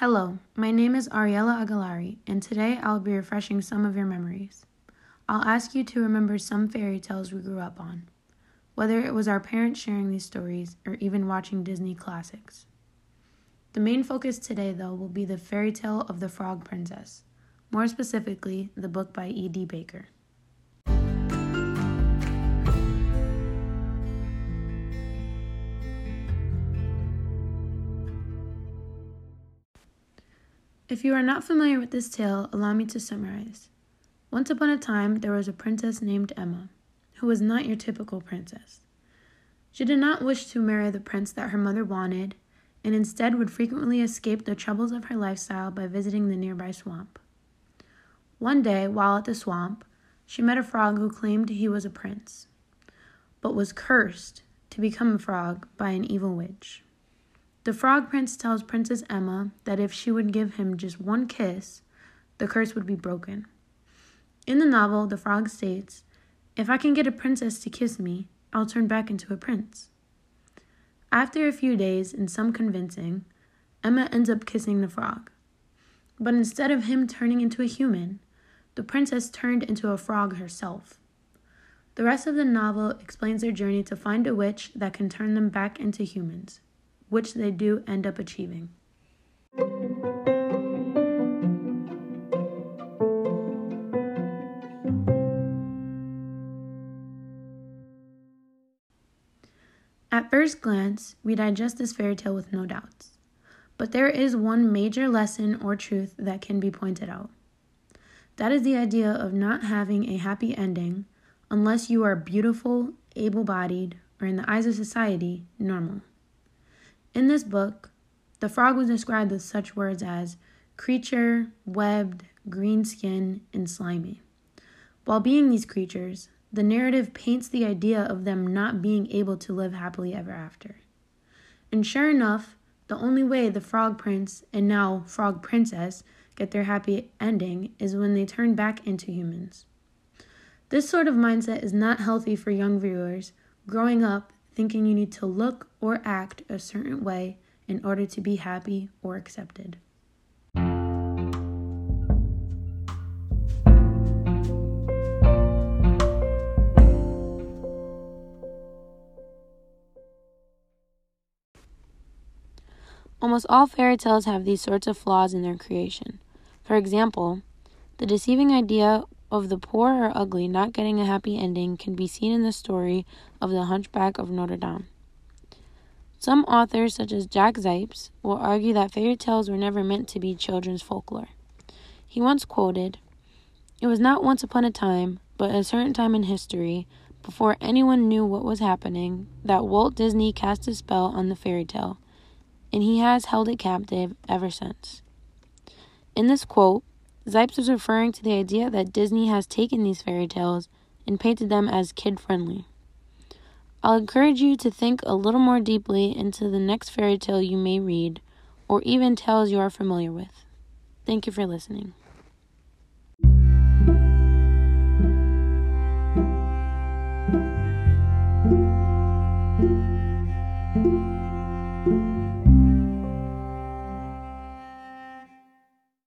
Hello, my name is Ariella Aguilari, and today I'll be refreshing some of your memories. I'll ask you to remember some fairy tales we grew up on, whether it was our parents sharing these stories or even watching Disney classics. The main focus today, though, will be the fairy tale of the Frog Princess, more specifically, the book by E.D. Baker. If you are not familiar with this tale, allow me to summarize. Once upon a time, there was a princess named Emma, who was not your typical princess. She did not wish to marry the prince that her mother wanted, and instead would frequently escape the troubles of her lifestyle by visiting the nearby swamp. One day, while at the swamp, she met a frog who claimed he was a prince, but was cursed to become a frog by an evil witch. The Frog Prince tells Princess Emma that if she would give him just one kiss, the curse would be broken. In the novel, the frog states, If I can get a princess to kiss me, I'll turn back into a prince. After a few days and some convincing, Emma ends up kissing the frog. But instead of him turning into a human, the princess turned into a frog herself. The rest of the novel explains their journey to find a witch that can turn them back into humans which they do end up achieving. At first glance, we digest this fairy tale with no doubts. But there is one major lesson or truth that can be pointed out. That is the idea of not having a happy ending unless you are beautiful, able bodied, or in the eyes of society, normal. In this book, the frog was described with such words as creature, webbed, green skin, and slimy. While being these creatures, the narrative paints the idea of them not being able to live happily ever after. And sure enough, the only way the Frog Prince and now Frog Princess get their happy ending is when they turn back into humans. This sort of mindset is not healthy for young viewers growing up thinking you need to look or act a certain way in order to be happy or accepted. Almost all fairy tales have these sorts of flaws in their creation. For example, the deceiving idea of the poor or ugly not getting a happy ending can be seen in the story of the Hunchback of Notre Dame. Some authors, such as Jack Zipes, will argue that fairy tales were never meant to be children's folklore. He once quoted, It was not once upon a time, but a certain time in history, before anyone knew what was happening, that Walt Disney cast a spell on the fairy tale, and he has held it captive ever since. In this quote, Zipes is referring to the idea that Disney has taken these fairy tales and painted them as kid friendly. I'll encourage you to think a little more deeply into the next fairy tale you may read, or even tales you are familiar with. Thank you for listening.